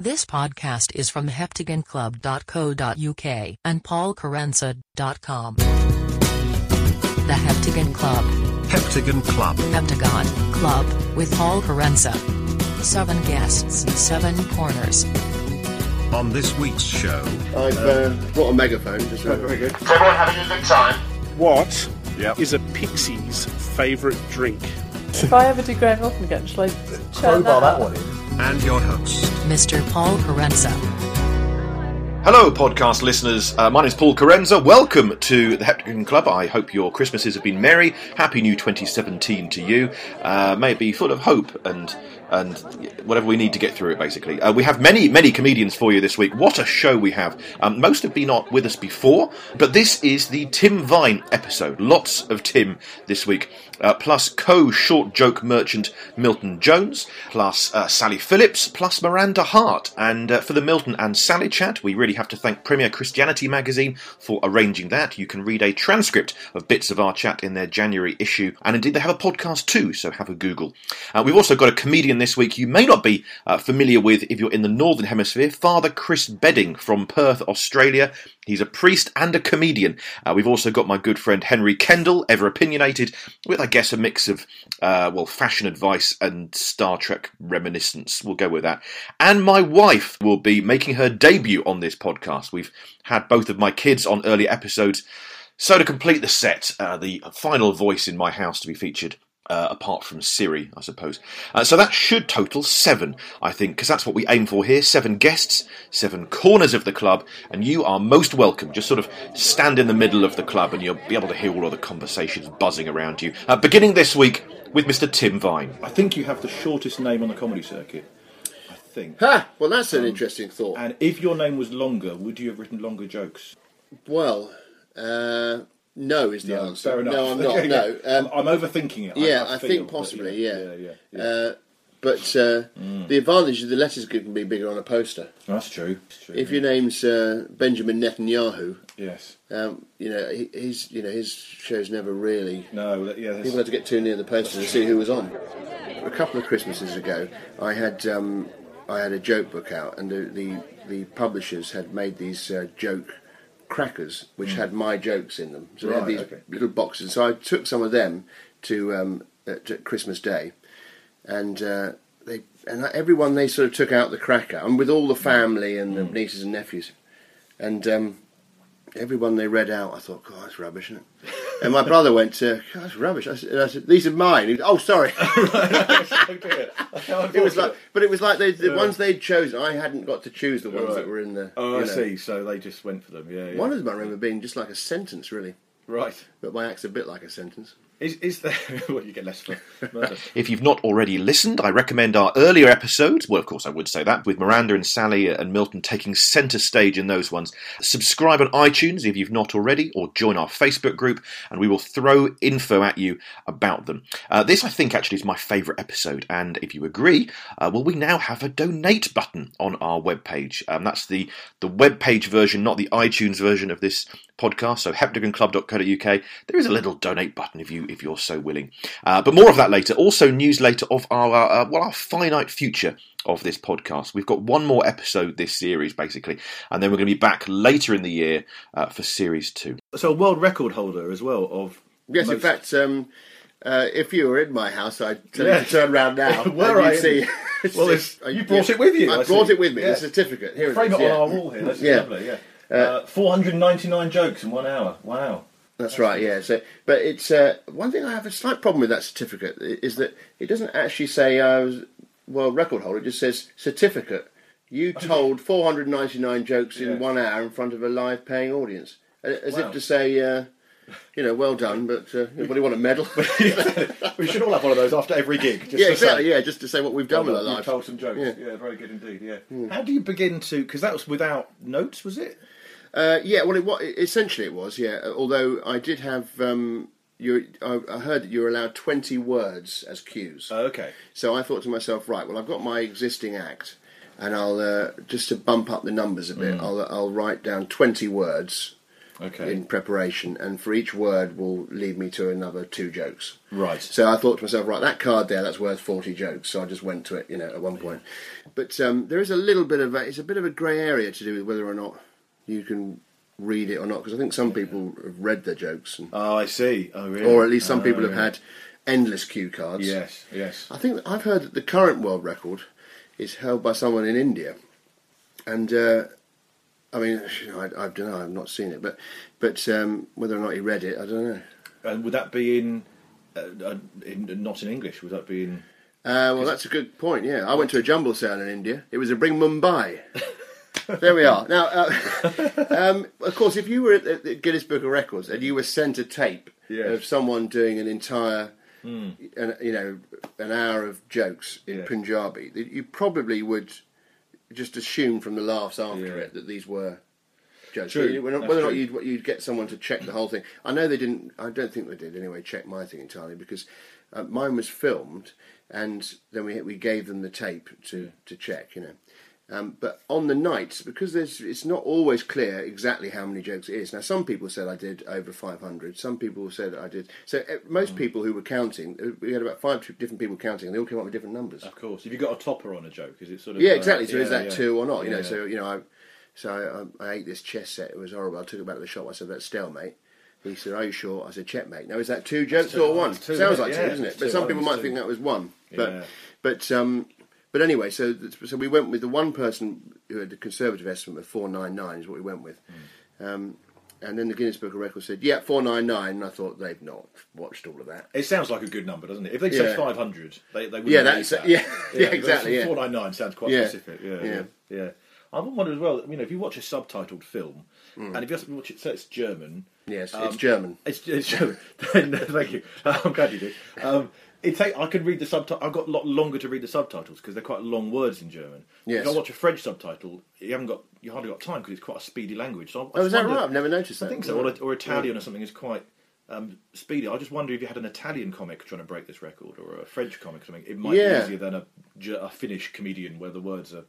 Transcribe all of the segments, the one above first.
This podcast is from heptagonclub.co.uk and paulkerensa.com. The Heptagon Club. Heptagon Club. Heptagon Club with Paul Kerensa. Seven guests, seven corners. On this week's show, I've uh, brought a megaphone. Just uh, Very good. Is everyone having a good time? What Yep. is a pixie's favourite drink? If I ever do growing up again, shall I turn that, that one in? And your host, Mr. Paul Kerensa. Hello, podcast listeners. Uh, my name is Paul Kerensa. Welcome to the Heptagon Club. I hope your Christmases have been merry. Happy New 2017 to you. Uh, may it be full of hope and and whatever we need to get through it. Basically, uh, we have many many comedians for you this week. What a show we have! Um, most have been on with us before, but this is the Tim Vine episode. Lots of Tim this week. Uh, plus co-short joke merchant Milton Jones, plus uh, Sally Phillips, plus Miranda Hart. And uh, for the Milton and Sally chat, we really have to thank Premier Christianity magazine for arranging that. You can read a transcript of bits of our chat in their January issue, and indeed they have a podcast too, so have a Google. Uh, we've also got a comedian this week you may not be uh, familiar with if you're in the Northern Hemisphere, Father Chris Bedding from Perth, Australia. He's a priest and a comedian. Uh, we've also got my good friend Henry Kendall, ever opinionated, with I guess a mix of uh, well fashion advice and Star Trek reminiscence. We'll go with that. And my wife will be making her debut on this podcast. We've had both of my kids on earlier episodes, so to complete the set, uh, the final voice in my house to be featured. Uh, apart from Siri, I suppose. Uh, so that should total seven, I think, because that's what we aim for here. Seven guests, seven corners of the club, and you are most welcome. Just sort of stand in the middle of the club and you'll be able to hear all of the conversations buzzing around you. Uh, beginning this week with Mr. Tim Vine. I think you have the shortest name on the comedy circuit. I think. ha! Well, that's an interesting thought. And if your name was longer, would you have written longer jokes? Well, uh, no is the No, answer. fair enough. No, I'm not. No, um, I'm, I'm overthinking it. yeah, I, I, feel, think possibly. Yeah, yeah, yeah. yeah. Uh, but uh, Mm. the advantage is the letters can be bigger on a poster. That's true. That's true. If your name's uh, Benjamin Netanyahu, yes. um, you know he, he's you know his show's never really No. Yeah. People had to get too near the poster to see who was on. A couple of Christmases ago, I had um, I had a joke book out, and the the, the publishers had made these uh, joke crackers, which had my jokes in them. So they had. These okay. little boxes. So I took some of them to um, at, Christmas Day, and uh, they and everyone they sort of took out the cracker, and with all the family and the Hmm. nieces and nephews, and. Um, Everyone they read out, I thought, God, that's rubbish, isn't it? And my brother went, to, that's rubbish. I said, I said, these are mine. He was, oh, sorry. it was like, but it was like they, the ones they'd chosen. I hadn't got to choose the ones Right. that were in the. oh, I know. see. So they just went for them. Yeah. yeah. One of them I remember being just like a sentence, really, Right. but my act's a bit like a sentence. Is is there? well, you get less for murder. If you've not already listened, I recommend our earlier episodes. Well, of course, I would say that, with Miranda and Sally and Milton taking centre stage in those ones. Subscribe on iTunes if you've not already, or join our Facebook group, and we will throw info at you about them. Uh, this, I think, actually is my favourite episode, and if you agree, uh, well, we now have a donate button on our webpage. Um, that's the, the webpage version, not the iTunes version of this podcast. So heptagonclub.co.uk. There is a little donate button if you if you're so willing. Uh, but more of that later. Also, news later of our uh, well our finite future of this podcast. We've got one more episode this series basically, and then we're going to be back later in the year uh, for series two. So world record holder as well of. Yes, in fact, um, uh, if you were in my house, I'd tell Yeah. you to turn round now. Were and I you'd see. Well, it's- you brought it with you, I, I brought it with me. Yeah. The certificate. Here Frame it it is. on yeah. our wall here. That's Yeah. lovely. Yeah. Uh, 499 jokes in one hour. Wow. That's right, yeah. So, but it's uh, one thing I have a slight problem with that certificate is that it doesn't actually say I was world record holder. It just says certificate. You told 499 jokes Yeah. in one hour in front of a live paying audience, Uh, as Wow. if to say, uh, you know, well done. But uh, what do you want a medal? we should all have one of those after every gig. Just yeah, to exactly. say, Yeah, just to say what we've done with our You've lives. told some jokes. Yeah. Yeah. very good indeed. Yeah. How do you begin to? Because that was without notes, was it? Uh, yeah, well, it, wa essentially it was. Yeah, although I did have. Um, you, I, I heard that you were allowed 20 words as cues. Oh, okay. So I thought to myself, right, well, I've got my existing act, and I'll uh, just to bump up the numbers a bit. I'll I'll write down twenty words, Okay. in preparation, and for each word will lead me to another two jokes. Right. So I thought to myself, right, that card there, that's worth forty jokes. So I just went to it, you know, at one point. But um, there is a little bit of a, it's a bit of a grey area to do with whether or not you can read it or not, because I think some people have read their jokes, and, Oh, I see. Oh, really? or at least some Oh, people have had endless cue cards. Yes, yes. I think I've heard that the current world record is held by someone in India, and uh, I mean, I, I don't know, I've not seen it, but but um, whether or not he read it, I don't know. And would that be in, uh, uh, in not in English? Would that be in? Uh, well, that's a good point. Yeah, I went to a jumble sale in India. It was a Bring Mumbai. there we are. Now, uh, um, of course, if you were at the- Guinness Book of Records and you were sent a tape Yes. of someone doing an entire, an, you know, an hour of jokes in Yeah. Punjabi, you probably would just assume from the laughs after Yeah. it that these were jokes. True, Whether, whether or not you'd, you'd get someone to check the whole thing. I know they didn't. I don't think they did anyway. Check my thing entirely because uh, mine was filmed, and then we we gave them the tape to to check. You know. Um, but on the nights, because there's, it's not always clear exactly how many jokes it is. Now, some people said I did over 500. Some people said I did. So uh, most Mm. people who were counting, uh, we had about five different people counting, and they all came up with different numbers. Of course. Have you got a topper on a joke? Is it sort of? Yeah, uh, exactly. So is that yeah. two or not? You know, Yeah. so you know, I, so I, I ate this chess set. It was horrible. I took it back to the shop. I said, "That's stalemate." He said, "Are you sure?" I said, "Checkmate." Now is that two jokes two. or one? two, Sounds like two, Yeah, isn't it? But some people might think that was one. But Yeah. but um, but anyway, so so we went with the one person who had the conservative estimate of four nine nine is what we went with. Hmm. Um, and then the Guinness Book of Records said, "Yeah, four nine nine. And I thought they've not watched all of that. It sounds like a good number, doesn't it? If they Yeah. said 500, they, they wouldn't Yeah, that's- that. yeah, yeah, exactly, yeah. 499 sounds quite Yeah. specific. Yeah, Yeah. yeah, yeah. I wonder as well, you know, if you watch a subtitled film, and if you watch it, so it's German. Yes, um, it's German. It's, it's German. Then, thank you. I'm glad you did. Um, it take, I can read the subtitle. I've got a lot longer to read the subtitles because they're quite long words in German. Yes. If I watch a French subtitle, you haven't got you hardly got time because it's quite a speedy language. So I, I oh, is that wonder, right? I've never noticed that. I think so. Or, or Italian or something is quite um, speedy. I just wonder if you had an Italian comic trying to break this record or a French comic or something. It might Yeah. be easier than a, a Finnish comedian where the words are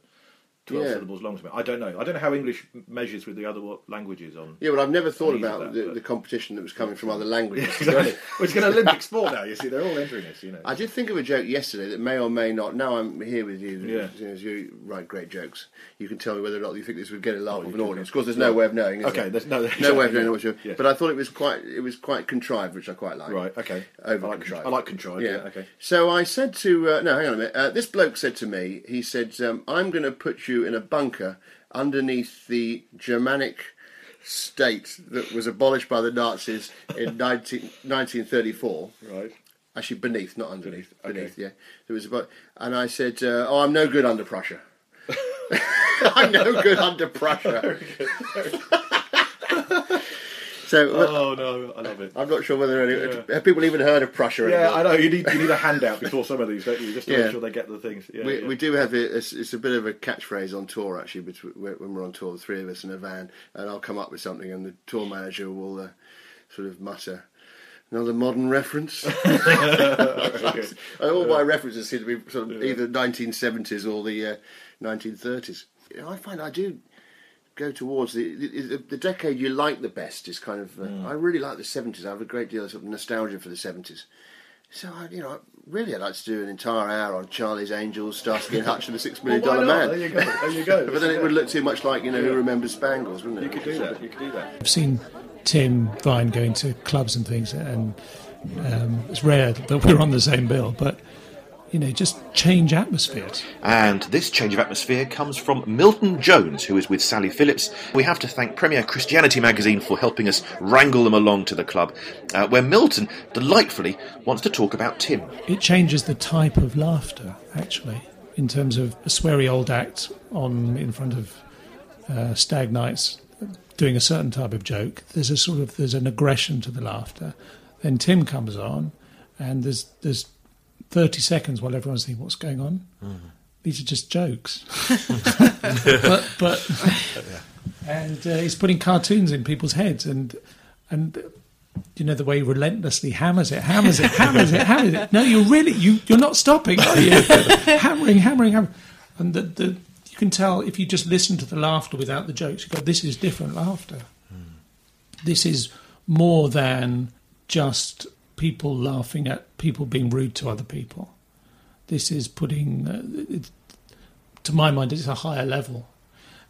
12 Yeah. syllables long. I don't know. I don't know how English measures with the other languages on. Yeah, well, I've never thought about that, the, but- the competition that was coming from other languages. Exactly. Well, it's an Olympic sport now, you see. They're all entering this, you know. I did think of a joke yesterday that may or may not. Now I'm here with you. Yeah. As, as you write great jokes, you can tell me whether or not you think this would get a laugh Oh, of an audience. Of course, there's no way of knowing. Okay, there? there's no- no way of knowing what you're. Yes. But I thought it was quite. It was quite contrived, which I quite like. Right, okay. Over I like, contrived. I like contrived, yeah, okay. So I said to uh, no, hang on a minute. Uh, this bloke said to me, he said, um, "I'm going to put you in a bunker underneath the Germanic state that was abolished by the Nazis in 19, 1934." Right. Actually, beneath, not underneath. Beneath, okay. Beneath, yeah. It was about, and I said, uh, "Oh, I'm no good under Prussia. I'm no good under Prussia." So Oh, no, I love it. I'm not sure whether any, have people even heard of Prussia. Yeah, anymore. I know. You need you need a handout before some of these, don't you? Just to Yeah. make sure they get the things. Yeah, we, yeah. we do have it. It's, it's a bit of a catchphrase on tour actually. Between, when we're on tour, the three of us in a van, and I'll come up with something, and the tour manager will uh, sort of mutter, "Another modern reference." And all my references seem to be sort of either 1970s or the uh, 1930s. You know, I find I do go towards the, the the decade you like the best is kind of. Uh, Mm. I really like the 70s. I have a great deal of, sort of nostalgia for the 70s. So I, you know, really, I'd like to do an entire hour on Charlie's Angels, Starsky and Hutch, and the Six Million Well, Dollar not? Man. There you go. There you go. but then it would look too much like you know who remembers Spangles, wouldn't it? You could do that. You could do that. I've seen Tim Vine going to clubs and things, and um, it's rare that we're on the same bill, but you know, just change atmospheres. And this change of atmosphere comes from Milton Jones, who is with Sally Phillips. We have to thank Premier Christianity magazine for helping us wrangle them along to the club, uh, where Milton delightfully wants to talk about Tim. It changes the type of laughter, actually, in terms of a sweary old act on in front of uh, stag nights doing a certain type of joke. There's a sort of there's an aggression to the laughter. Then Tim comes on, and there's there's 30 seconds while everyone's thinking what's going on. These are just jokes, but but and uh, he's putting cartoons in people's heads and and. You know the way he relentlessly hammers it, hammers it, hammers it, hammers it. No, you're really you. You're not stopping, are you? hammering, hammering, hammering. And the, the you can tell if you just listen to the laughter without the jokes. You go, this is different laughter. this is more than just people laughing at people being rude to other people. This is putting, uh, it, to my mind, it's a higher level.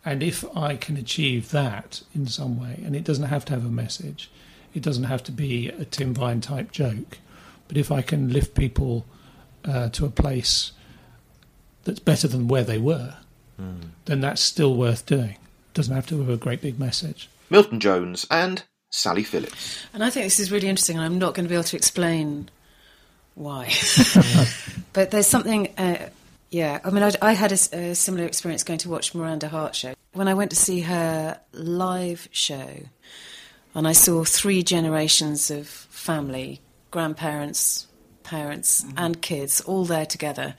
And if I can achieve that in some way, and it doesn't have to have a message, it doesn't have to be a Tim Vine type joke, but if I can lift people uh, to a place that's better than where they were, then that's still worth doing. It doesn't have to have a great big message. Milton Jones and Sally Phillips. And I think this is really interesting, and I'm not going to be able to explain why. but there's something, uh, yeah. I mean, I, I had a similar experience going to watch Miranda Hart show. When I went to see her live show, and I saw three generations of family, grandparents, parents, and kids all there together.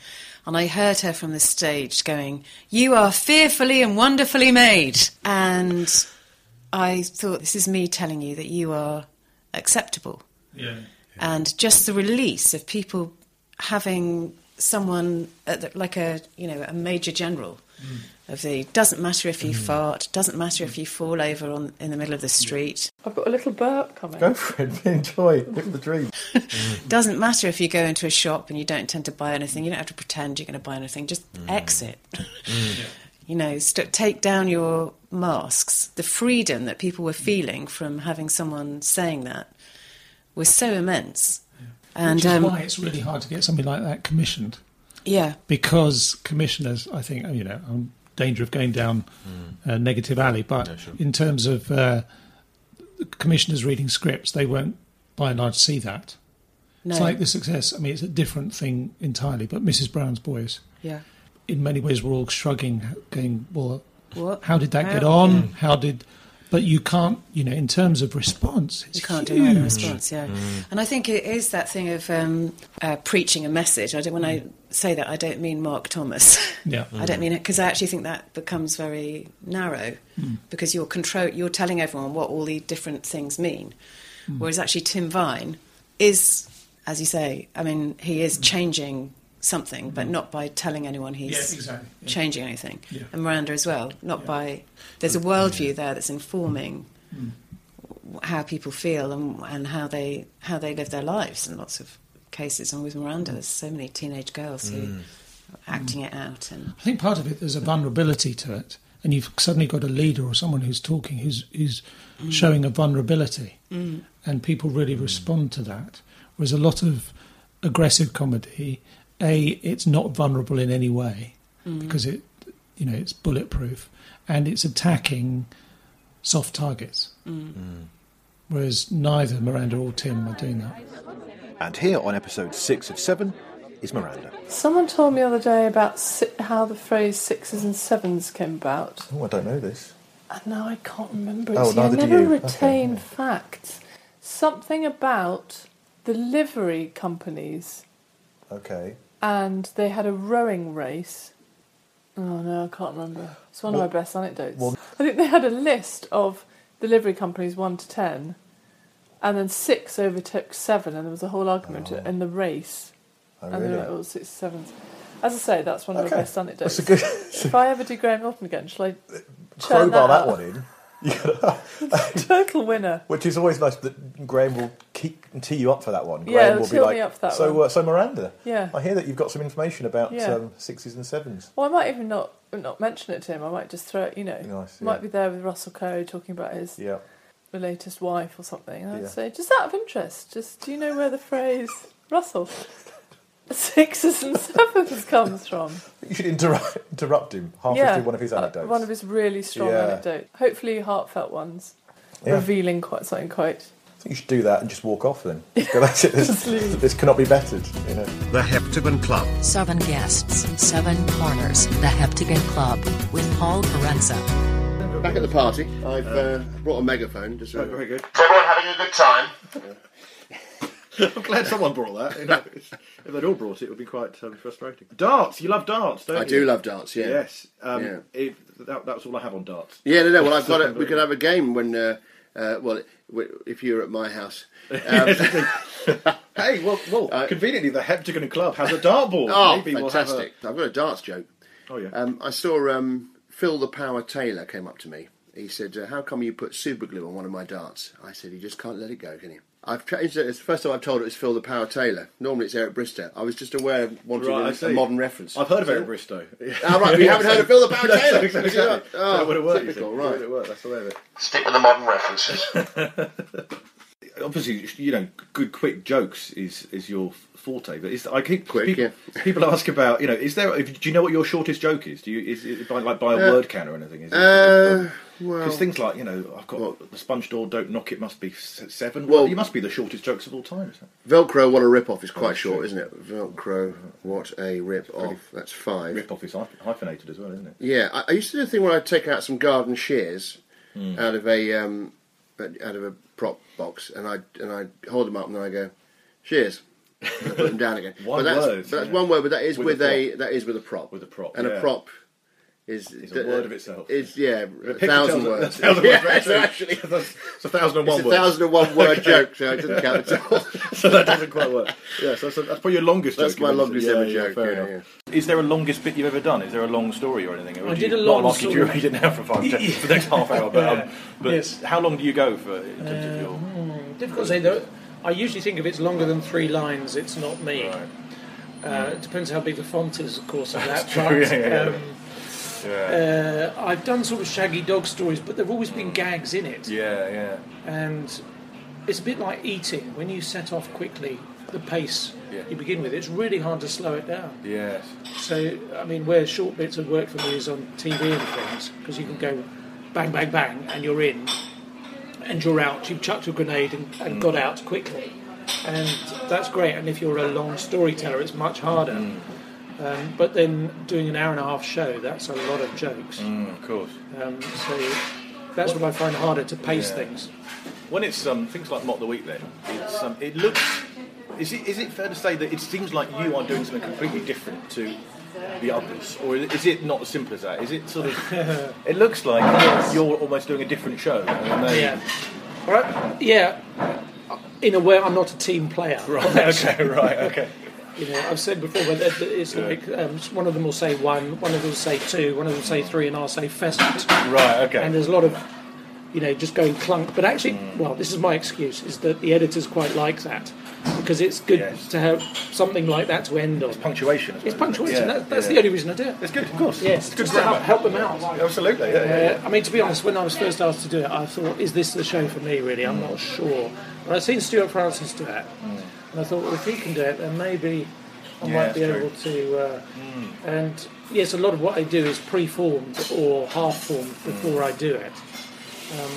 And I heard her from the stage going, You are fearfully and wonderfully made. And I thought, This is me telling you that you are acceptable Yeah. and just the release of people having someone at the, like a you know a major general mm. of the doesn't matter if you mm. fart doesn't matter if you fall over on in the middle of the street I've got a little burp coming. Go for it. Enjoy. Live the dream. doesn't matter if you go into a shop and you don't intend to buy anything you don't have to pretend you're going to buy anything just mm. exit you know st- take down your masks the freedom that people were feeling from having someone saying that was so immense and Which is um, why it's really hard to get something like that commissioned. yeah because commissioners, I think, you know, I'm danger of going down a negative alley, but in terms of uh, commissioners reading scripts, they won't, by and large, see that. no It's like the success. I mean, it's a different thing entirely. But Mrs. Brown's boys, yeah in many ways, we're all shrugging, going, "Well, What? how did that get How- on? Mm. How did?" But you can't, you know, in terms of response, it's You can't huge. deny the response, yeah. Mm. And I think it is that thing of um, uh, preaching a message. I don't, when I mm. say that, I don't mean Mark Thomas. Yeah. I don't mean it because I actually think that becomes very narrow because you're control, you're telling everyone what all the different things mean. Whereas actually Tim Vine is, as you say, I mean, he is changing something, but mm-hmm. not by telling anyone he's Yeah, exactly. Yeah. changing anything. Yeah. And Miranda as well, not by. There's a worldview there that's informing mm-hmm. how people feel and, and how they how they live their lives in lots of cases. And with Miranda, there's so many teenage girls who mm. are acting it out. And I think part of it there's a vulnerability to it, and you've suddenly got a leader or someone who's talking who's who's mm. showing a vulnerability, mm. and people really respond to that. Whereas a lot of aggressive comedy, a it's not vulnerable in any way because it you know it's bulletproof and it's attacking soft targets. Mm. Whereas neither Miranda or Tim are doing that. And here on episode six of seven is Miranda. Someone told me the other day about si- how the phrase sixes and sevens came about, Oh, I don't know this. and now I can't remember it. Oh, See, I neither do never you. Okay, retain yeah. facts. Something about the livery companies, Okay. And they had a rowing race. Oh no, I can't remember. It's one of my best anecdotes. well- I think they had a list of the livery companies one to ten, and then six overtook seven, and there was a whole argument oh. in the race. Oh, and they really? were like, oh, six sevens. As I say, that's one of Okay. my best anecdotes. That's a good. if I ever do Graham Norton again, shall I churn crowbar that out? one in. Total winner. which is always nice that Graham will keep tee you up for that one. Yeah, Graham he'll will be tee like, me up for that so, one." Uh, so Miranda, Yeah. I hear that you've got some information about Yeah. um, sixes and sevens. Well, I might even not not mention it to him. I might just throw it. You know, Nice, might be there with Russell Crowe talking about his Yeah. latest wife or something. And I'd Yeah. say, just out of interest, just do you know where the phrase Russell sixes and sevens comes from? You should interrupt, interrupt him halfway yeah, through one of his uh, anecdotes. one of his really strong Yeah. anecdotes. Hopefully, heartfelt ones, Yeah. revealing quite something quite. I think you should do that and just walk off then. Go, that's it. This, this cannot be bettered. You know. The Heptagon Club. Seven guests, seven corners. The Heptagon Club with Paul Kerensa. Back at the party, I've uh, brought a megaphone. Just Oh, very good. Is everyone having a good time? I'm glad someone brought that. You know, if they'd all brought it, it would be quite um, frustrating. Darts. You love darts, don't I you? do love darts. Yeah. Yes. Um, Yeah. If, that, that was all I have on darts. Yeah, no, no. Well, I've got it. We could have a game when, uh, uh, well, w- if you're at my house. Um, Hey, well, well Uh, conveniently, the Heptagon Club has a dartboard. oh, Maybe we'll have fantastic! I've got a darts joke. Oh, yeah. Um, I saw um, Phil the Power Taylor came up to me He said, uh, "How come you put super glue on one of my darts?" I said, "You just can't let it go, can you?" I've changed it. It's the first time I've told it it's Phil the Power Taylor. Normally it's Eric Bristow. I was just aware of wanting Right, I a, a see. modern reference. I've heard of Eric Bristow. Ah, right, but you haven't heard of Phil the Power No, Taylor? exactly. Not? exactly. Oh, that would have worked. typical, right. That would have worked. That's the way of it. Stick with the modern references. Obviously, you know, good quick jokes is is your forte. But it's, I keep Quick, people, yeah. people ask about you know is there do you know what your shortest joke is? Do you is it by like by a Uh, word count or anything? Is it, Uh, well, because things like you know I've got the sponge door don't knock it must be seven. Well- Well, you must be the shortest jokes of all time. Isn't it? Velcro, what a rip-off is quite Oh, short, true. isn't it? Velcro, what a rip-off. That's five. Rip off is hyphenated as well, isn't it? Yeah, I, I used to do a thing where I'd take out some garden shears Hmm. out of a um, out of a prop box, and I and I hold them up, and then I go shears, put them down again. One but that's, word, but that's yeah. one word, but that is With with, a a, that is with a prop. With a prop, and yeah. a prop is It's a word of itself. Is yeah, a Picture thousand words. a thousand yeah, words, so right? actually, It's a thousand and it's a thousand and one word Okay. joke, so it doesn't count at all. so that doesn't quite work. Yeah, so that's, that's probably your longest. That's joke my you've ever- longest yeah, ever yeah, joke, Fair yeah, enough. Is there a longest bit you've ever done? Is there a long story or anything? Or I did a long Not asking you to story. read it now for five ten, for the next half hour, but, um, but Yes. how long do you go for in terms of your? Hmm, difficult to say. Though, I usually think if it's longer than three lines, it's not me. Right. Uh, it depends how big the font is, of course, of that. true, but, yeah, yeah, yeah. Um, Yeah. Uh, I've done sort of shaggy dog stories, but there've always been gags in it. yeah, yeah. And it's a bit like eating. When you set off quickly, the pace Yeah. you begin with, it's really hard to slow it down. Yes. So, I mean, where short bits have worked for me is on TV and things, because you can go bang, bang, bang, and you're in, and you're out. You've chucked a grenade and, and got out quickly. And that's great. And if you're a long storyteller, it's much harder. Um, but then doing an hour and a half show, that's a lot of jokes. Mm, of course. Um, so that's what I find harder to pace Yeah. things. When it's um, things like Mock the Week, then it's um, it looks. Is it is it fair to say that it seems like you are doing something completely different to the others, or is it not as simple as that? Is it sort of? it looks like you're almost doing a different show. And they, Yeah. All right. Yeah. In a way, I'm not a team player. Right. Okay. Right. Okay. You know, I've said before, but it- it's like um, one of them will say one, one of them will say two, one of them will say three, and I'll say pheasant. Right. Okay. And there's a lot of, you know, just going clunk. But actually, well, this is my excuse: is that the editors quite like that because it's good Yes. to have something like that to end on. It's punctuation. It's it? punctuation. Yeah, that, that's yeah. the only reason I do it. It's good, of course. Yes, it's good to help, help them out. Absolutely. Yeah. yeah, yeah. Uh, I mean, to be honest, when I was first asked to do it, I thought, is this the show for me, really? I'm not sure. But I've seen Stuart Francis do it, and I thought, well, if he can do it, then maybe I Yeah, might be true. able to. Uh, And yes, a lot of what I do is pre-formed or half-formed before I do it. Um,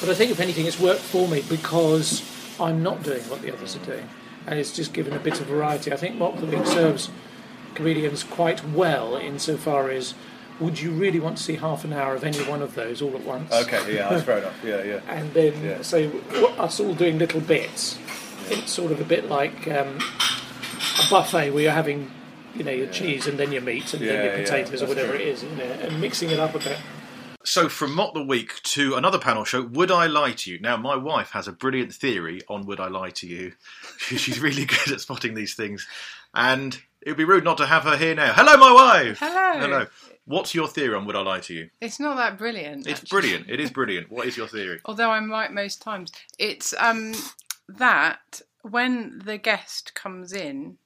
but I think, if anything, it's worked for me because I'm not doing what the others are doing, and it's just given a bit of variety. I think Mock the Week serves comedians quite well insofar as would you really want to see half an hour of any one of those all at once? Okay. Yeah. That's fair enough. Yeah. Yeah. And then, Yeah. so us all doing little bits. It's sort of a bit like um, a buffet where you're having, you know, your cheese and then your meat and Yeah, then your yeah, potatoes or whatever true. it is, you know, and mixing it up a bit. So, from Mock the Week to another panel show, Would I Lie to You? Now, my wife has a brilliant theory on Would I Lie to You. She's really good at spotting these things. And it would be rude not to have her here now. Hello, my wife! Hello. Hello. What's your theory on Would I Lie to You? It's not that brilliant. It's actually. brilliant. It is brilliant. What is your theory? Although I'm right most times. It's um that when the guest comes in,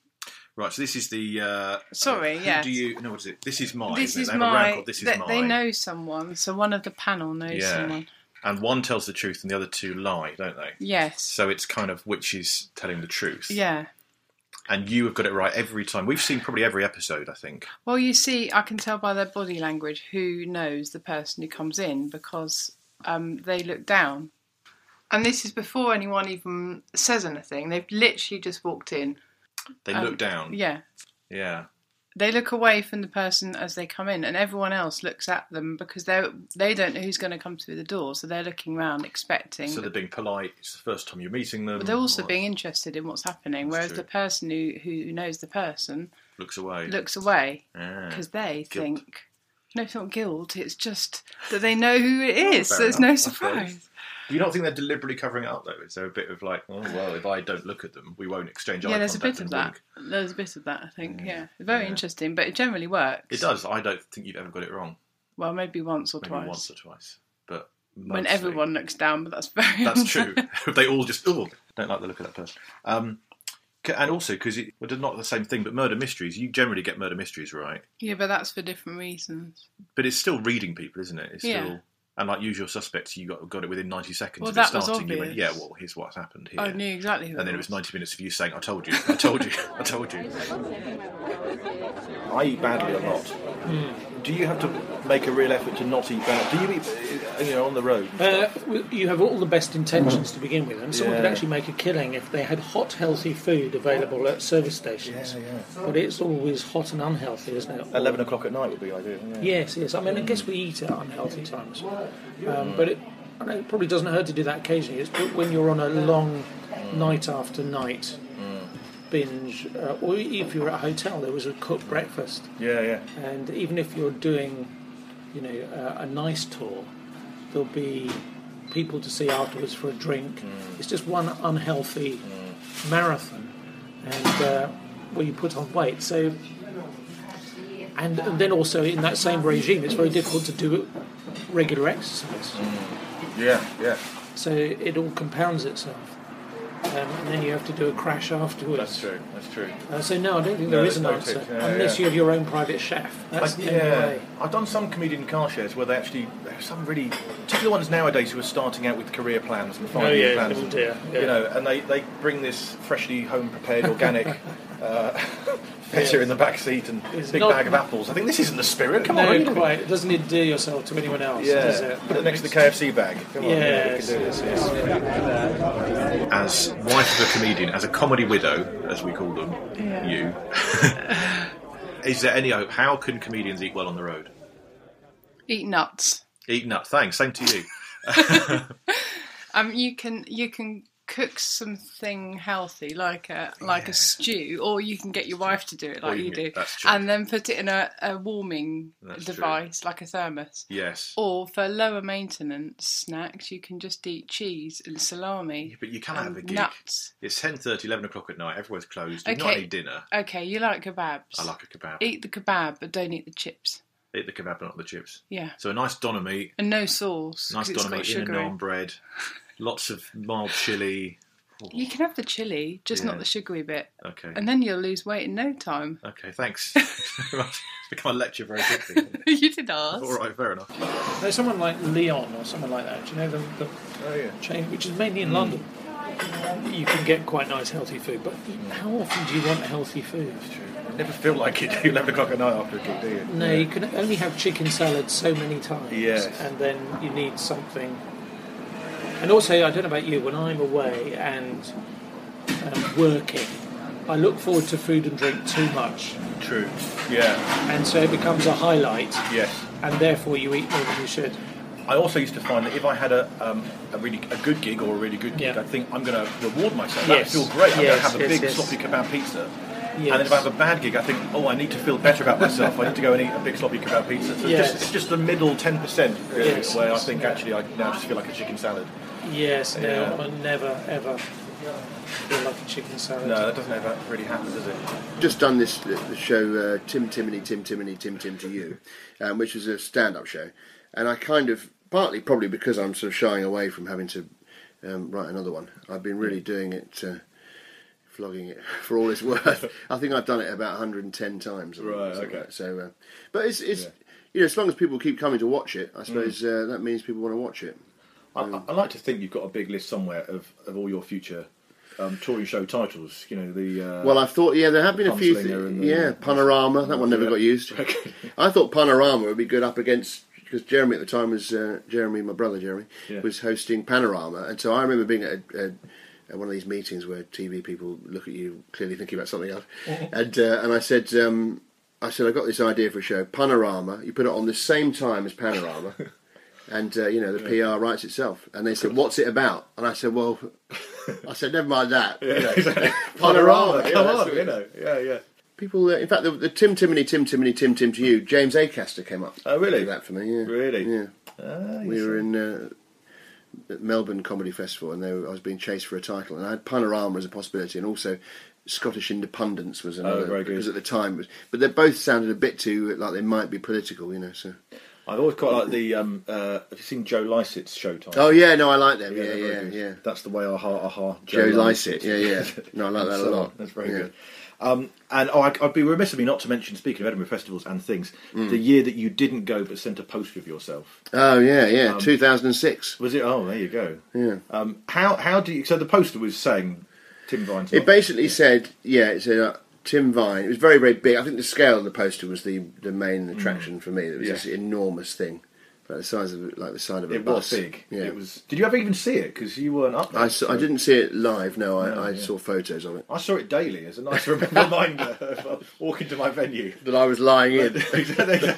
Right, so this is the. Uh, Sorry, who yes. Do you. No, what is it? This is mine. this isn't They have a rank my. This is they, mine. they know someone, so one of the panel knows Yeah. someone. And one tells the truth and the other two lie, don't they? Yes. So it's kind of which is telling the truth. Yeah. And you have got it right every time. We've seen probably every episode, I think. Well, you see, I can tell by their body language who knows the person who comes in because um, they look down. And this is before anyone even says anything. They've literally just walked in. They Um, look down. Yeah. Yeah. They look away from the person as they come in, and everyone else looks at them because they they don't know who's going to come through the door, so they're looking around, expecting. So they're being polite. It's the first time you're meeting them. but they're also being interested in what's happening, whereas true. the person who, who knows the person looks away. looks away Ah, because they guilt. think no, it's not guilt. It's just that they know who it is. fair so there's enough, no I suppose. surprise. Do you not think they're deliberately covering it up though? Is there a bit of like, oh well, if I don't look at them, we won't exchange eye Yeah, there's a contact bit of and that. wink? There's a bit of that. I think. Yeah, very interesting, but it generally works. It does. I don't think you've ever got it wrong. Well, maybe once or maybe twice. once or twice, but when mostly- everyone looks down, but that's very. That's true. they all just oh don't like the look of that person. Um, and also because it well, not the same thing, but murder mysteries you generally get murder mysteries right, yeah, but that's for different reasons. but it's still reading people, isn't it? It's Yeah. still and like usual suspects, you got got it within ninety seconds Well, of that it was starting. You went, yeah, well, here's what's happened here. I knew exactly who and it then it was was. ninety minutes of you saying, "I told you, I told you, I told you." I eat badly a lot. Hmm. Do you have to make a real effort to not eat bad? Do you eat, you know, on the road? Uh, you have all the best intentions to begin with, and someone could actually make a killing if they had hot, healthy food available at service stations. Yeah, yeah. But it's always hot and unhealthy, isn't it? Eleven o'clock at night would be ideal. Yeah. Yes, yes. I mean, I guess we eat at unhealthy times, um, but it, I know it probably doesn't hurt to do that occasionally. It's when you're on a long night after night binge, uh, or if you're at a hotel, there was a cooked breakfast, Yeah, yeah. and even if you're doing, you know, uh, a nice tour, there'll be people to see afterwards for a drink. It's just one unhealthy marathon, and uh, where you put on weight. So, and, and then also in that same regime, it's very difficult to do regular exercise. Yeah, yeah. So it all compounds itself. Um, and then you have to do a crash afterwards. That's true. That's true. Uh, so no, I don't think No, there is an no answer yeah, unless yeah. you have your own private chef. That's I, yeah. I've done some comedian car shares where they actually there's some really particular ones nowadays who are starting out with career plans and five Oh, year yeah, plans. oh and, yeah. You know, and they, they bring this freshly home prepared organic uh, feta in the back seat and It's big not- bag of apples. I think this isn't the spirit. Come no, on, you know. quite. Doesn't endear yourself to anyone else, does it? put it next to the KFC bag. Come on, yeah, can Yes, do this. yes, yes. as wife of a comedian, as a comedy widow, as we call them, Yeah. you. is there any hope? How can comedians eat well on the road? Eat nuts. Eat nuts. Thanks. Same to you. Um, you can you can cook something healthy like a like a stew, or you can get your wife to do it like you you do, true. and then put it in a, a warming That's true. device like a thermos. Yes. Or for lower maintenance snacks, you can just eat cheese and salami. But you can and have a gig. nuts. It's 10.30, 11 o'clock at night. Everywhere's closed. Not Okay. any dinner. Okay, you like kebabs. I like a kebab. Eat the kebab, but don't eat the chips. Eat the kebab, but not the chips. Yeah, So a nice doner meat, and no sauce. Nice doner meat in a naan bread, lots of mild chili. You can have the chili, just Yeah. not the sugary bit, Okay. and then you'll lose weight in no time. Okay, thanks. it's become a lecture very quickly. you did ask. All right, fair enough. There's someone like Leon or someone like that. Do you know the, the Oh yeah. chain, which is mainly in hmm. London? You can get quite nice healthy food, but how often do you want healthy food? Never feel like it. Eleven o'clock at night after a gig, do you? No, you can only have chicken salad so many times. Yes. And then you need something. And also, I don't know about you, when I'm away and um, working, I look forward to food and drink too much. True. Yeah. And so it becomes a highlight, Yes. and therefore you eat more than you should. I also used to find that if I had a, um, a really a good gig or a really good gig, Yeah. I think I'm going to reward myself. That Yes. would feel great. I'm going Yes, to have a yes, big yes. sloppy kebab pizza. Yes. And then if I have a bad gig, I think, oh, I need to feel better about myself. I need to go and eat a big sloppy kebab pizza. So Yes. it's, just, it's just the middle 10% really, Yes. where I think actually I now just feel like a chicken salad. Yes, no, Yeah. I never ever feel like a chicken salad. No, that doesn't ever really happen, does it? just done this the the show uh, Tim Timinee Tim Timinee Tim Tim to you, um, which was a stand-up show, and I kind of partly probably because I'm sort of shying away from having to um, write another one. I've been really doing it, uh, flogging it for all it's worth. I think I've done it about 110 times. Right, okay. like. So, uh, but it's it's you know as long as people keep coming to watch it, I suppose uh, that means people want to watch it. I, I I like to think you've got a big list somewhere of, of all your future um, touring show titles. You know, the. Uh, Well, I thought, yeah, there have been a few. Th- the- yeah, Panorama. That one never Yeah. got used. I thought Panorama would be good up against because Jeremy at the time was uh, Jeremy, my brother Jeremy, Yeah. was hosting Panorama, and so I remember being at, a, a, at one of these meetings where TV people look at you clearly thinking about something else, and uh, and I said. Um, I said I got this idea for a show, Panorama. You put it on the same time as Panorama, and uh, you know the PR writes itself. And they said, "What's it about?" And I said, "Well, I said never mind that. you know. Panorama, yeah, come on, you know. Yeah, yeah. People, uh, in fact, the, the Tim Timinee, Tim Timinee, Tim Tim to you, James Acaster came up. Oh, really? that for me, yeah. Really? Yeah. Ah, We were in uh, at Melbourne Comedy Festival, and they were, I was being chased for a title, and I had Panorama as a possibility, and also Scottish Independence was another Oh, very good. because at the time, was, but they both sounded a bit too like they might be political, you know. So I've always quite liked the. Um, uh, have you seen Joe Lycett's Showtime? Oh yeah, no, I like them. Yeah, they're yeah, yeah. That's the way aha aha. Joe Lycett. Yeah, yeah. No, I like that a lot. That's very Yeah. good. Um, and oh, I, I'd be remiss of me not to mention, speaking of Edinburgh festivals and things, Mm. the year that you didn't go but sent a poster of yourself. Oh yeah, yeah. Um, 2006. Was it? Oh, there you go. Yeah. Um, how how do you? So the poster was saying Tim Vine. It basically said, yeah, it said uh, Tim Vine. It was very, very big. I think the scale of the poster was the the main attraction for me. It was Mm. Yeah. this enormous thing, like the size of like the side of a It bus. was big. Yeah. It was. Did you ever even see it? Because you weren't up there. I, saw, I didn't see it live. No, I, No, I yeah. saw photos of it. I saw it daily as a nice reminder of uh, walking to my venue. That I was lying in.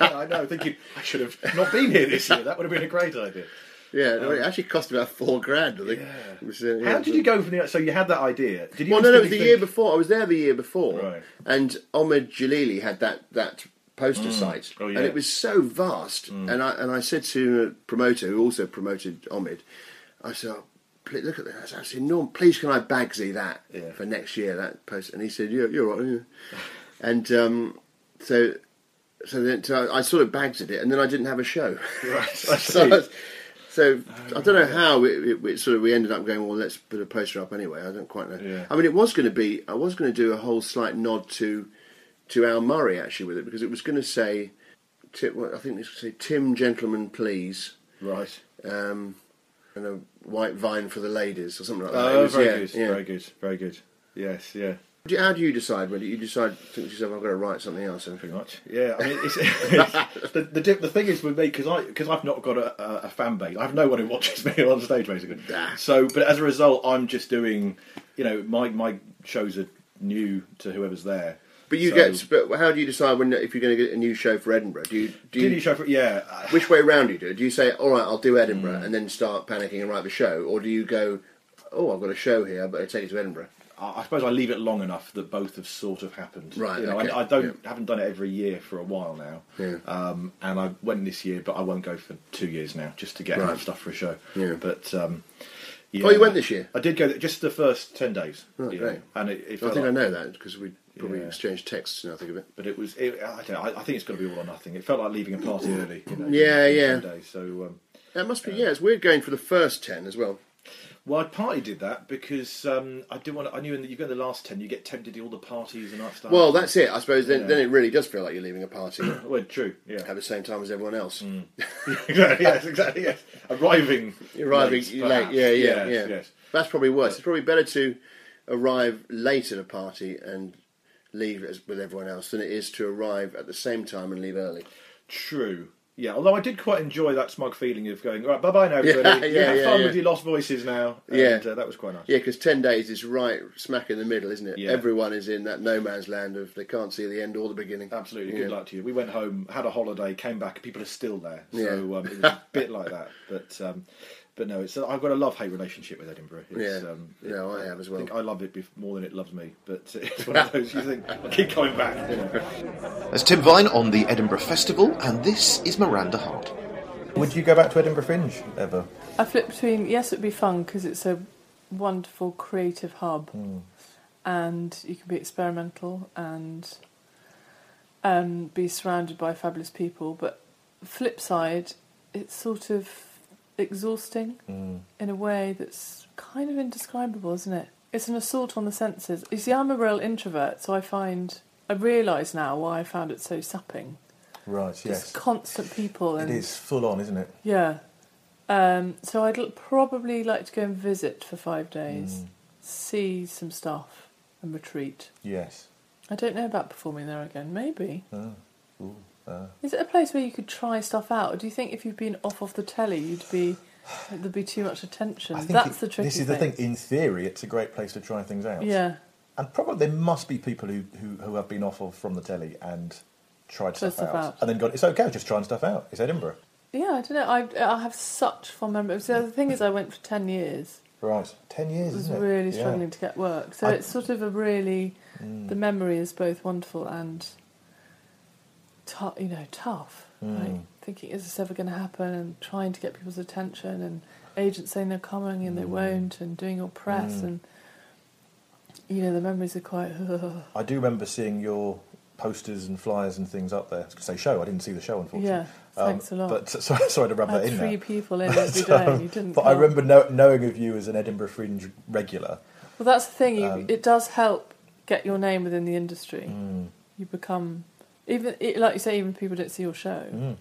I know, thinking I should have not been here this year. That would have been a great idea. Yeah, no, Um, it actually cost about four grand. I think. It was, uh, yeah, How did you go from the? So you had that idea. Did you? Well, no, no, it was instantly the year think- before. I was there the year before, Right. and Omid Djalili had that that poster Mm. site, Oh, and it was so vast. Mm. And I and I said to a promoter who also promoted Omid, I said, oh, "Look at that! That's enormous. Please, can I bagsy that Yeah. for next year?" That poster, and he said, "Yeah, you're right." And um, so. So then, so I sort of bagsed it, and then I didn't have a show. Right, so, so I don't know how it, it, it sort of we ended up going. Well, let's put a poster up anyway. I don't quite know. Yeah. I mean, it was going to be. I was going to do a whole slight nod to to Al Murray actually with it because it was going to say, well, I think it was going to say Tim, gentlemen, please, Right. um, and a white vine for the ladies or something like that. Oh, was- very yeah, good. yeah. Very good. Very good. Yes. Yeah. Do How do you decide? Whether you decide, think to yourself, I've got to write something else? then? Pretty much. Yeah. I mean, it's, it's, the, the the thing is with me because I because I've not got a, a, a fan base. I have no one who watches me on stage basically. So, but as a result, I'm just doing. You know, my my shows are new to whoever's there. But you So- get. But how do you decide when if you're going to get a new show for Edinburgh? Do you do you, you show for yeah? Which way round do you do it? Do you say, all right, I'll do Edinburgh, Hmm. and then start panicking and write the show? Or do you go, oh, I've got a show here, but I take it to Edinburgh? I I suppose I leave it long enough that both have sort of happened. Right, You know, okay, I, I don't haven't done it every year for a while now. Yeah. Um, and I went this year, but I won't go for two years now, just to get Right. enough stuff for a show. Yeah. But um, yeah. Oh, you went this year? I did go just the first ten days. Oh, and it, it I think I know that because we probably Yeah. exchanged texts now I think of it. But it was. It, I don't know. I, I think it's got to be all or nothing. It felt like leaving a party early. You know, Yeah, yeah. 10 so. Um, That must be, yeah, it's weird going for the first 10 as well. well, I partly did that because um, I did want. To, I knew in the, you go in the last ten, you get tempted to do all the parties and that stuff. Well, that's it. I suppose then, Yeah. then it really does feel like you're leaving a party well, true. Yeah. at the same time as everyone else. exactly. Yes. Exactly. Yes. Arriving. Arriving late, late, yeah, yeah, Yes, yeah. Yes. That's probably worse. It's probably better to arrive late at a party and leave as, with everyone else than it is to arrive at the same time and leave early. True. Yeah, although I did quite enjoy that smug feeling of going, right, bye bye now, everybody. Yeah, yeah, have yeah, fun yeah. with your lost voices now. And, Yeah. uh, that was quite nice. Yeah, because 10 days is right smack in the middle, isn't it? Yeah. Everyone is in that no man's land of they can't see the end or the beginning. Absolutely. Yeah. Good luck to you. We went home, had a holiday, came back, people are still there. So Yeah. um, it was a bit like that. But um, but no, it's I've got a love hate relationship with Edinburgh. It's, Yeah. um, Yeah, I have as well. I think I love it more than it loves me. But it's one of those you think, I keep coming back. You know. There's Tim Vine on the Edinburgh Festival, and this is Miranda Hart. Would you go back to Edinburgh Fringe ever? I flip between yes, it'd be fun because it's a wonderful creative hub, and you can be experimental and um, be surrounded by fabulous people. But flip side, it's sort of exhausting mm. in a way that's kind of indescribable, isn't it? It's an assault on the senses. You see, I'm a real introvert, so I find I realise now why I found it so sapping. Right, Just yes. constant people and It is full on, isn't it? yeah. Um, so I'd l- probably like to go and visit for five days, mm. see some stuff, and retreat. Yes. I don't know about performing there again. Maybe. Oh. Is it a place where you could try stuff out? Or do you think if you've been off of the telly, you'd be there'd be too much attention? That's it- the tricky This is the thing. In theory, it's a great place to try things out. Yeah. And probably there must be people who, who, who have been off of from the telly and tried stuff, stuff out, out. and then gone. It's okay, just trying stuff out. It's Edinburgh, Yeah, I don't know. I I have such fond memories. So the thing is, I went for ten years. right? Ten years, I was isn't it? really Yeah. struggling to get work. So I- it's sort of a really Mm. the memory is both wonderful and tou- you know tough. Like Mm. thinking, is this ever going to happen? And trying to get people's attention, and agents saying they're coming and they Mm. won't, and doing your press, Mm. and you know the memories are quite. I do remember seeing your posters and flyers and things up there. I was going to say show. I didn't see the show, unfortunately. Yeah, Thanks a lot. But sorry, sorry to rub I that had in three there. people in every But, um, You didn't. But I remember know, knowing of you as an Edinburgh Fringe regular. Well, that's the thing. You, Um, it does help get your name within the industry. Mm. You become even like you say. Even if people don't see your show, Mm.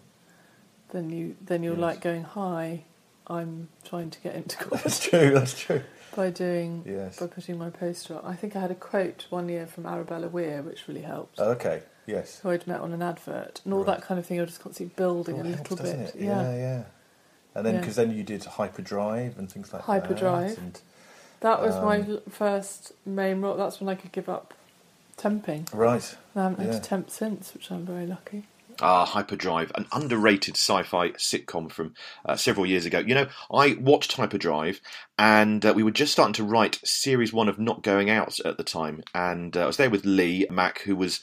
then you then you're Yes. like going, "Hi, I'm trying to get into comedy." That's true. That's true. by doing Yes. by putting my poster up. I think I had a quote one year from Arabella Weir, which really helped. Okay. Yes. Who I'd met on an advert, and all Right. that kind of thing. I just constantly building Oh, a it little helps, bit. it? Yeah, yeah. And then Yeah. because then you did Hyperdrive and things like that. Hyperdrive. That was my Um, l- first main role. That's when I could give up temping. right. And I haven't had Yeah. to temp since, which I'm very lucky. Ah, Hyperdrive, an underrated sci-fi sitcom from uh, several years ago. You know, I watched Hyperdrive, and uh, we were just starting to write series one of Not Going Out at the time, and uh, I was there with Lee Mack, who was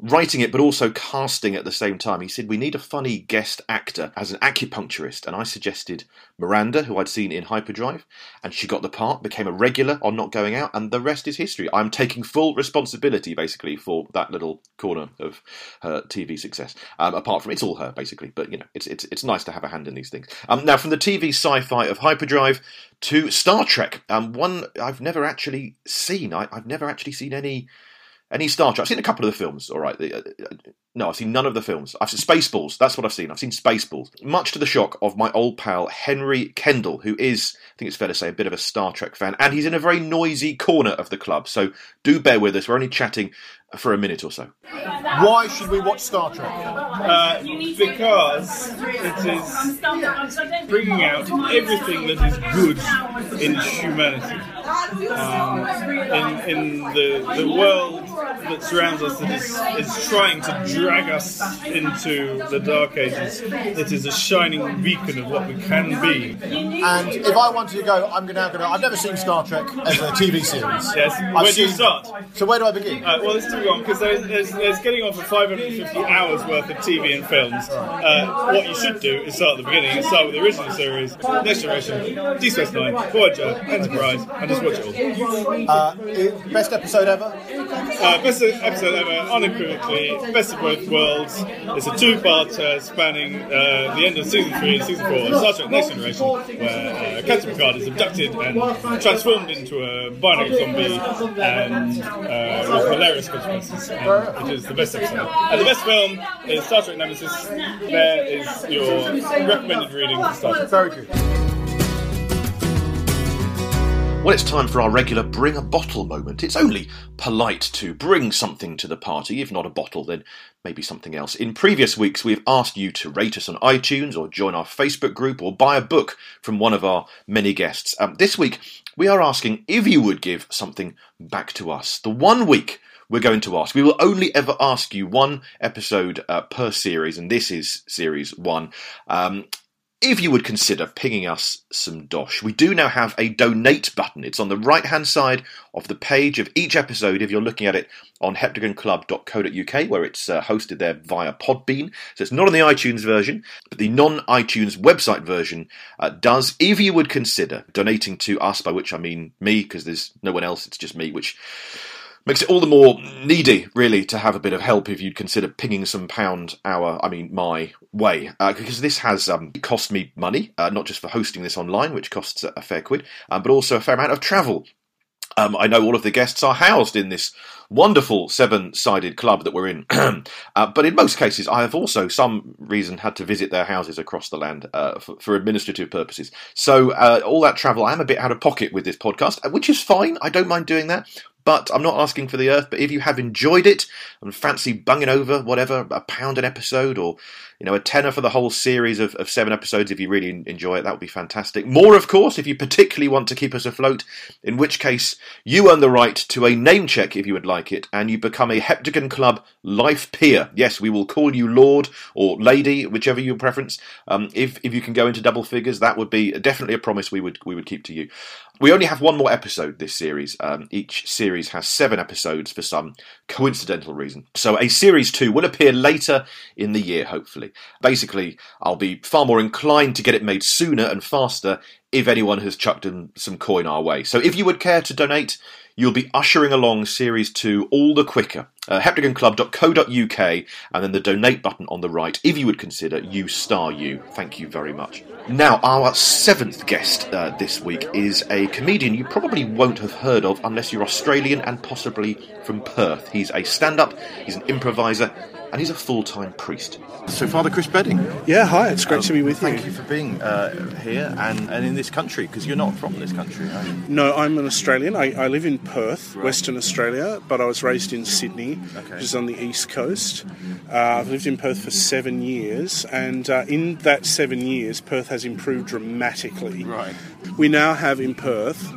writing it but also casting at the same time. He said we need a funny guest actor as an acupuncturist, and I suggested Miranda, who I'd seen in Hyperdrive, and she got the part, became a regular on Not Going Out, and the rest is history. I'm taking full responsibility basically for that little corner of her TV success. Um, apart from it's all her basically, but you know it's it's it's nice to have a hand in these things. Um, now from the TV sci-fi of Hyperdrive to Star Trek, um, one I've never actually seen. I, I've never actually seen any any Star Trek. I've seen a couple of the films. All right, The- uh, no, I've seen none of the films. I've seen Spaceballs. That's what I've seen. I've seen Spaceballs. Much to the shock of my old pal Henry Kendall, who is, I think it's fair to say, a bit of a Star Trek fan, and he's in a very noisy corner of the club. So do bear with us. We're only chatting for a minute or so. Why should we watch Star Trek? Uh, because it is bringing out everything that is good in humanity. Um, in in the, the world that surrounds us that is, is trying to drag us into the dark ages, it is a shining beacon of what we can be. And if I wanted to go, I'm now going to. I've never seen Star Trek as a TV series. Yes, I've where do you seen- start? So where do I begin? Uh, well, let's do on because there's, there's, there's getting on for 550 hours worth of TV and films. Uh, what you should do is start at the beginning and start with the original series, Next Generation, Deep Space Nine, Voyager, Enterprise, and just watch it all. Uh, best episode ever. Best episode ever, unequivocally, best of both worlds. It's a two-parter spanning uh, the end of season three and season four of Star Trek Next Generation, where uh, Captain Picard is abducted and transformed into a binary zombie, and uh, with hilarious consequences. It is the best episode. And the best film is Star Trek Nemesis. There is your recommended reading for Star Trek. Very good. Well, it's time for our regular bring a bottle moment. It's only polite to bring something to the party. If not a bottle, then maybe something else. In previous weeks, we've asked you to rate us on iTunes or join our Facebook group or buy a book from one of our many guests. Um, this week, we are asking if you would give something back to us. The one week we're going to ask. We will only ever ask you one episode uh, per series, and this is series one. Um, if you would consider pinging us some dosh, we do now have a donate button. It's on the right hand side of the page of each episode if you're looking at it on heptagonclub.co.uk, where it's uh, hosted there via Podbean. So it's not on the iTunes version, but the non iTunes website version uh, does. If you would consider donating to us, by which I mean me, because there's no one else, it's just me, which makes it all the more needy, really, to have a bit of help if you'd consider pinging some pound our, I mean, my way, uh, because this has um, cost me money, uh, not just for hosting this online, which costs a, fair quid, um, but also a fair amount of travel. Um, I know all of the guests are housed in this wonderful seven-sided club that we're in, uh, but in most cases, I have also some reason had to visit their houses across the land uh, for, for administrative purposes. So uh, all that travel, I am a bit out of pocket with this podcast, uh, which is fine. I don't mind doing that. But I'm not asking for the earth. But if you have enjoyed it and fancy bunging over whatever a pound an episode, or you know a tenner for the whole series of, of seven episodes, if you really enjoy it, that would be fantastic. More, of course, if you particularly want to keep us afloat. In which case, you earn the right to a name check if you would like it, and you become a Heptagon Club life peer. Yes, we will call you Lord or Lady, whichever your preference. Um, if if you can go into double figures, that would be definitely a promise we would we would keep to you. We only have one more episode this series. Um, each series has seven episodes for some coincidental reason. So a series two will appear later in the year, hopefully. Basically, I'll be far more inclined to get it made sooner and faster if anyone has chucked in some coin our way. So if you would care to donate, you'll be ushering along Series 2 all the quicker. Uh, heptagonclub.co.uk and then the donate button on the right if you would consider you star you. Thank you very much. Now, our seventh guest uh, this week is a comedian you probably won't have heard of unless you're Australian and possibly from Perth. He's a stand up, he's an improviser, and he's a full time priest. So, Father Chris Bedding. Yeah, hi, it's great to be with thank you. Thank you for being uh, here and, and in this country, because you're not from this country, are you? No, I'm an Australian. I, I live in Perth, Western Australia, but I was raised in Sydney, which is on the east coast. Uh, I've lived in Perth for seven years, and uh, in that seven years, Perth has improved dramatically. Right. We now have in Perth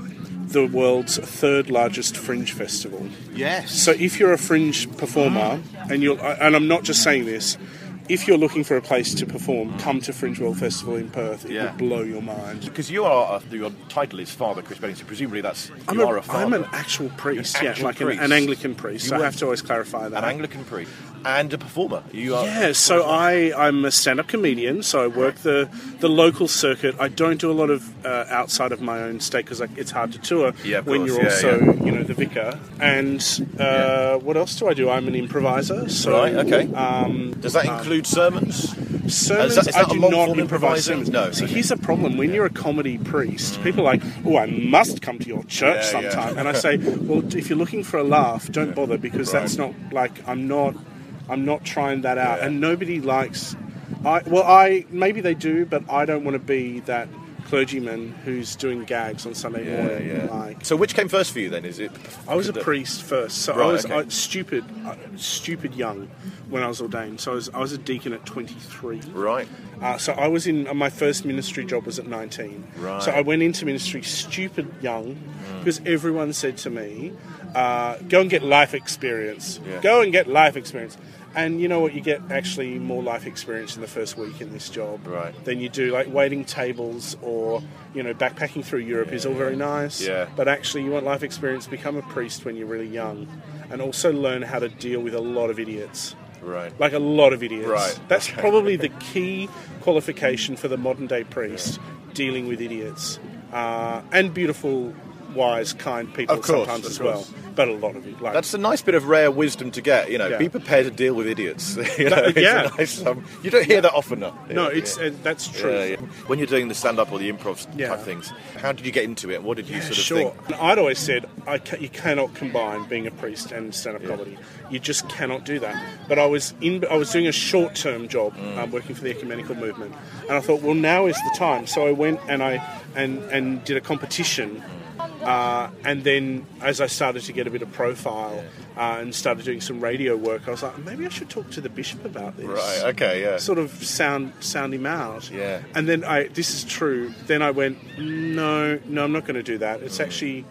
the world's third largest fringe festival. Yes. So if you're a fringe performer, and you're, and I'm not just saying this, if you're looking for a place to perform, come to Fringe World Festival in Perth. It Yeah. will blow your mind. Because you are, uh, your title is Father Chris Bedding, so presumably that's, I'm, you a, are a father. I'm an actual priest, An yeah, actual like an, priest. an Anglican priest. You so I have to always clarify that. An Anglican priest. And a performer. You are. Yeah, so I, I'm a stand-up comedian, so I work the, the local circuit. I don't do a lot of uh, outside of my own state because it's hard to tour Yeah, when course, you're yeah, also, yeah. you know, the vicar. And uh, what else do I do? I'm an improviser. So, Right, okay. Um, Does that include sermons? Sermons, that- I a do not improvise sermons. No, See, okay. here's the problem. When you're a comedy priest, people are like, oh, I must come to your church Yeah, yeah. sometime. And I say, well, if you're looking for a laugh, don't bother because Right. that's not like I'm not, I'm not trying that out. And nobody likes. I well, I maybe they do, but I don't want to be that clergyman who's doing gags on Sunday Yeah, morning. yeah. Like, So which came first for you then? Is it? I was a the- priest first, so I was okay. I, stupid, uh, stupid young when I was ordained. So I was, I was a deacon at 23. Right. Uh, so I was in uh, my first ministry job was at 19. Right. So I went into ministry stupid young because everyone said to me, uh, "Go and get life experience. Yeah. Go and get life experience." And you know what? You get actually more life experience in the first week in this job Right. than you do like waiting tables or you know backpacking through Europe is all very nice. Yeah. But actually, you want life experience. Become a priest when you're really young, and also learn how to deal with a lot of idiots. Right. Like a lot of idiots. Right, That's okay. probably the key qualification for the modern day priest dealing with idiots. Uh, and beautiful, wise, kind people course, sometimes as course. well. But a lot of you. Like, That's a nice bit of rare wisdom to get. You know, Yeah. be prepared to deal with idiots. you, know, That- yeah. nice, um, you don't hear that often enough. no, Yeah, it's yeah. uh, that's true. Yeah, yeah. When you're doing the stand-up or the improv Yeah. type things, how did you get into it? What did you sort of sure. think? I'd always said I ca- you cannot combine being a priest and stand-up comedy. You just cannot do that. But I was in. I was doing a short-term job, Mm. um, working for the ecumenical movement, and I thought, well, now is the time. So I went and I and and did a competition. Uh, and then, as I started to get a bit of profile uh, and started doing some radio work, I was like, maybe I should talk to the bishop about this. Right. Okay. Yeah. Sort of sound sound him out. Yeah. And then I, this is true. Then I went, no, no, I'm not going to do that. It's actually,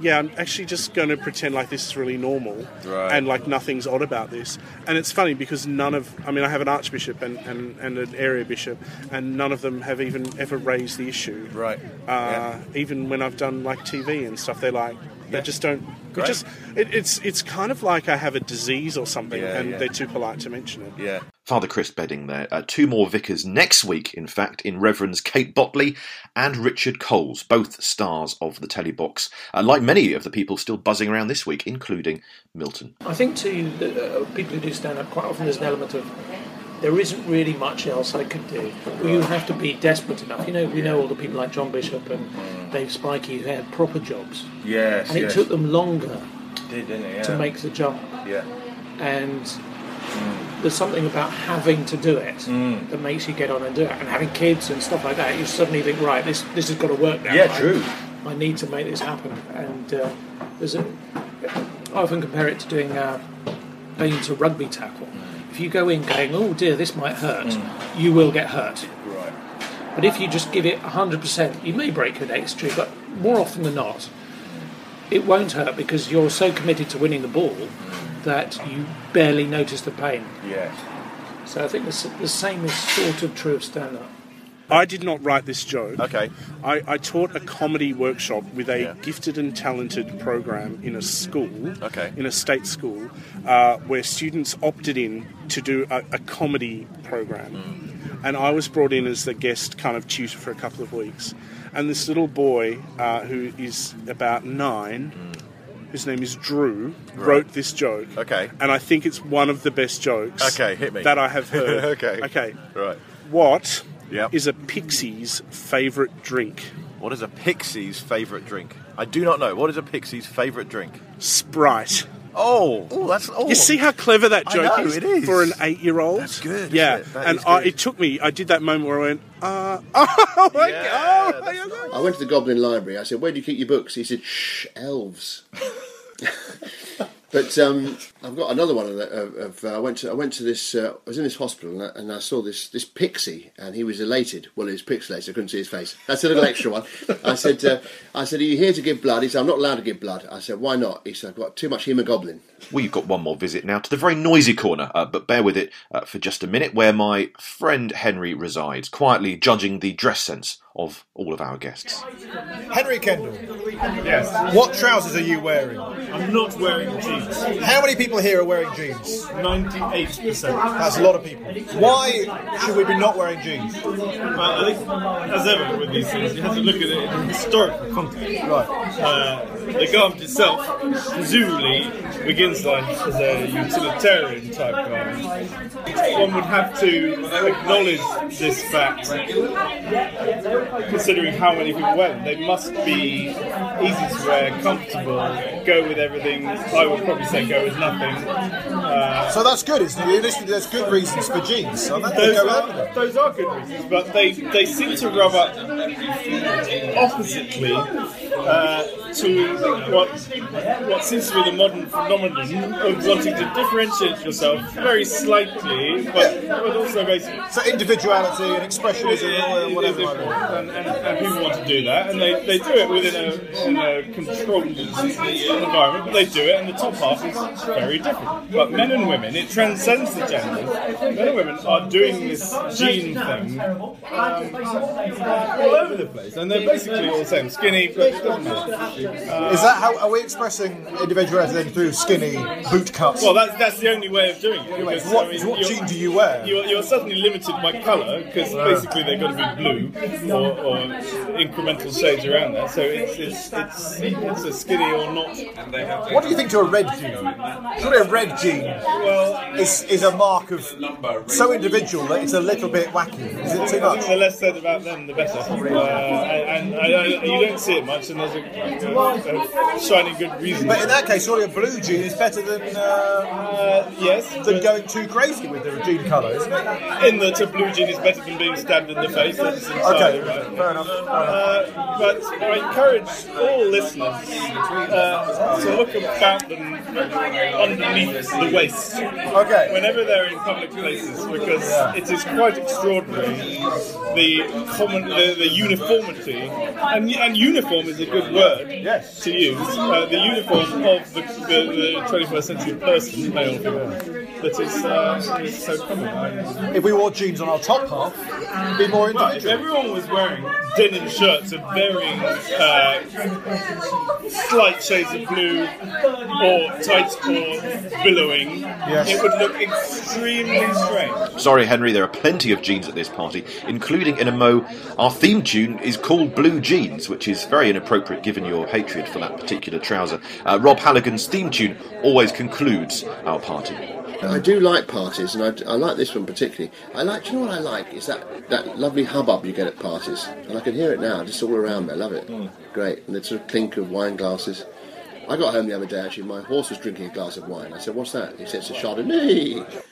yeah, I'm actually just going to pretend like this is really normal Right. and like nothing's odd about this. And it's funny because none of, I mean, I have an archbishop and, and, and an area bishop, and none of them have even ever raised the issue. Right. Uh, Even when I've done like TV and stuff, they're like, they Yeah. just don't. It just, it, it's it's kind of like I have a disease or something, Yeah, and yeah. they're too polite to mention it. Yeah. Father Chris Bedding there. Uh, two more vicars next week, in fact, in Reverends Kate Bottley and Richard Coles, both stars of the telebox, uh, like many of the people still buzzing around this week, including Milton. I think too that uh, people who do stand up quite often there's an element of there isn't really much else I could do. Well, you have to be desperate enough. You know, we know all the people like John Bishop and Dave Spikey who had proper jobs, Yes. and it yes. took them longer Did, didn't it? Yeah. to make the jump. Yeah. And there's something about having to do it Mm. that makes you get on and do it. And having kids and stuff like that, you suddenly think, right, this this has got to work now. Yeah, true. I need to make this happen. And uh, there's a, I often compare it to doing uh, going into rugby tackle. If you go in going, oh dear, this might hurt, mm. you will get hurt. Right. But if you just give it 100%, you may break your next tree, but more often than not, it won't hurt because you're so committed to winning the ball mm. that you barely notice the pain. Yeah. So I think the, the same is sort of true of stand up. I did not write this joke. Okay. I, I taught a comedy workshop with a Yeah. gifted and talented program in a school, Okay. in a state school, uh, where students opted in to do a, a comedy program. and I was brought in as the guest kind of tutor for a couple of weeks. And this little boy uh, who is about nine, whose name is Drew, wrote this joke. Okay. And I think it's one of the best jokes Okay, hit me. that I have heard. Okay. Okay. Right. What Yep. is a pixie's favourite drink? What is a pixie's favourite drink? I do not know. What is a pixie's favourite drink? Sprite. Oh, oh, that's oh. You see how clever that I joke know, is, it is. for an eight-year-old. That's good, Yeah, isn't it? That and is I, it took me. I did that moment where I went, uh, oh, my God. I went to the Goblin Library. I said, "Where do you keep your books?" He said, "Shh, elves." but um, I've got another one of. Of, of uh, I went to I went to this. Uh, I was in this hospital and I, and I saw this this pixie, and he was elated. Well, he was pixelated. I couldn't see his face. That's a little extra one. I said, uh, "I said, are you here to give blood?" He said, "I'm not allowed to give blood." I said, "Why not?" He said, "I've got too much hemoglobin." Well, you've got one more visit now to the very noisy corner, uh, but bear with it uh, for just a minute, where my friend Henry resides, quietly judging the dress sense of all of our guests. Henry Kendall. Yes. What trousers are you wearing? I'm not wearing jeans. How many people here are wearing jeans? 98%. That's a lot of people. Why should we be not wearing jeans? Well, I think, as ever with these things, you have to look at it in historical context. Right. Uh, the garment itself, presumably, begins life as a utilitarian type garment. One would have to acknowledge this fact, considering how many people wear them. They must be easy to wear, comfortable, go with everything. I would probably say go with nothing. Uh, So that's good, isn't it? There's good reasons for jeans. So those go are, those are good reasons, but they, they seem to rub up oppositely uh, to what what seems to be the modern phenomenon of wanting to differentiate yourself very slightly, but, but also basically. So individuality and expressionism or whatever. like that. And, and, and people want to do that, and they, they do it within a, in a controlled environment, but they do it, and the top half is very different. But men and women, it transcends the genders. Men and women are doing this gene thing um, all over the place, and they're basically all the same. Skinny, but it doesn't matter. Uh, Is that how are we expressing individuality then through skinny boot cuts? Well, that's, that's the only way of doing it. Because, what- I mean, what you're- do you wear? You're, you're suddenly limited by colour because basically they've got to be blue or, or incremental shades around that. So it's it's it's, it's a skinny or not. What do you think to a red gene? Surely a red gene well, is, is a mark of so individual that it's a little bit wacky. Is it too much? the less said about them, the better. Uh, and and I, I, you don't see it much, and there's a, a, shining good reason. But in that case, surely a blue gene is better than uh, yes, than going too crazy with the jean colour, isn't it? in that a blue jean is better than being stabbed in the face. Okay, right. fair enough. Uh, but I encourage all listeners uh, to look about them underneath the waist. Okay. Whenever they're in public places, because it is quite extraordinary the common, the, the uniformity, and and uniform is a good word yes. to use. Uh, the uniform of the, the, the 21st century person, male or female, that is, uh, is so common. If we wore jeans on our top half, it'd be more Right, if individual. everyone was wearing denim shirts of varying uh, slight shades of blue or tight or billowing, it would look extremely strange. Sorry, Henry, there are plenty of jeans at this party, including in a mo. Our theme tune is called Blue Jeans, which is very inappropriate given your hatred for that particular trouser. Uh, Rob Halligan's theme tune always concludes our party. I do like parties, and I, I like this one particularly. I like, do you know what I like? Is that, that lovely hubbub you get at parties. And I can hear it now, just all around me. I love it. Great. And the sort of clink of wine glasses. I got home the other day, actually, my horse was drinking a glass of wine. I said, What's that? He said, It's a Chardonnay.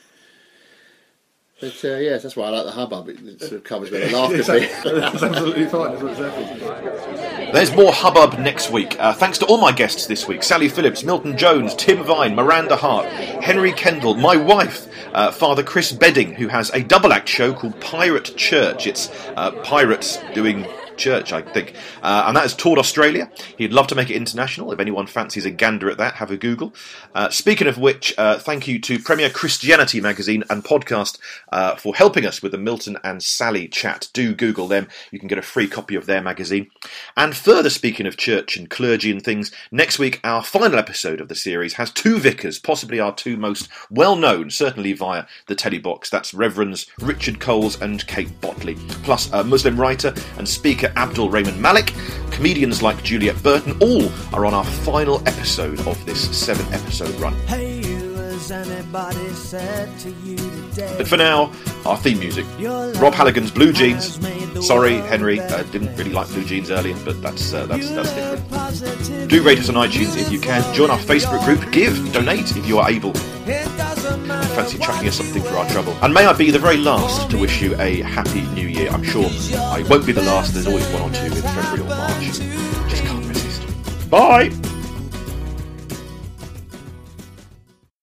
But uh, yes, that's why I like the hubbub. It, it sort of covers where the laughter That's absolutely fine. That's what it's. There's more hubbub next week. Uh, thanks to all my guests this week Sally Phillips, Milton Jones, Tim Vine, Miranda Hart, Henry Kendall, my wife, uh, Father Chris Bedding, who has a double act show called Pirate Church. It's uh, pirates doing church, I think. Uh, and that has toured Australia. He'd love to make it international. If anyone fancies a gander at that, have a Google. Uh, speaking of which, uh, thank you to Premier Christianity magazine and podcast uh, for helping us with the Milton and Sally chat. Do Google them. You can get a free copy of their magazine. And further speaking of church and clergy and things, next week our final episode of the series has two vicars, possibly our two most well known, certainly via the telly box. That's Reverends Richard Coles and Kate Bottley, plus a Muslim writer and speaker Abdul Rahman Malik, comedians like Juliet Burton, all are on our final episode of this seven episode run. But for now, our theme music. Rob Halligan's Blue Jeans. Sorry, Henry, uh, didn't really like Blue Jeans earlier, but that's uh, that's that's different. Do rate us on iTunes if you can. Join our Facebook group. Give, donate if you are able. Fancy chucking us something for our trouble. And may I be the very last to wish you a happy New Year. I'm sure I won't be the last. There's always one or two in February or March. Just can't resist. Bye.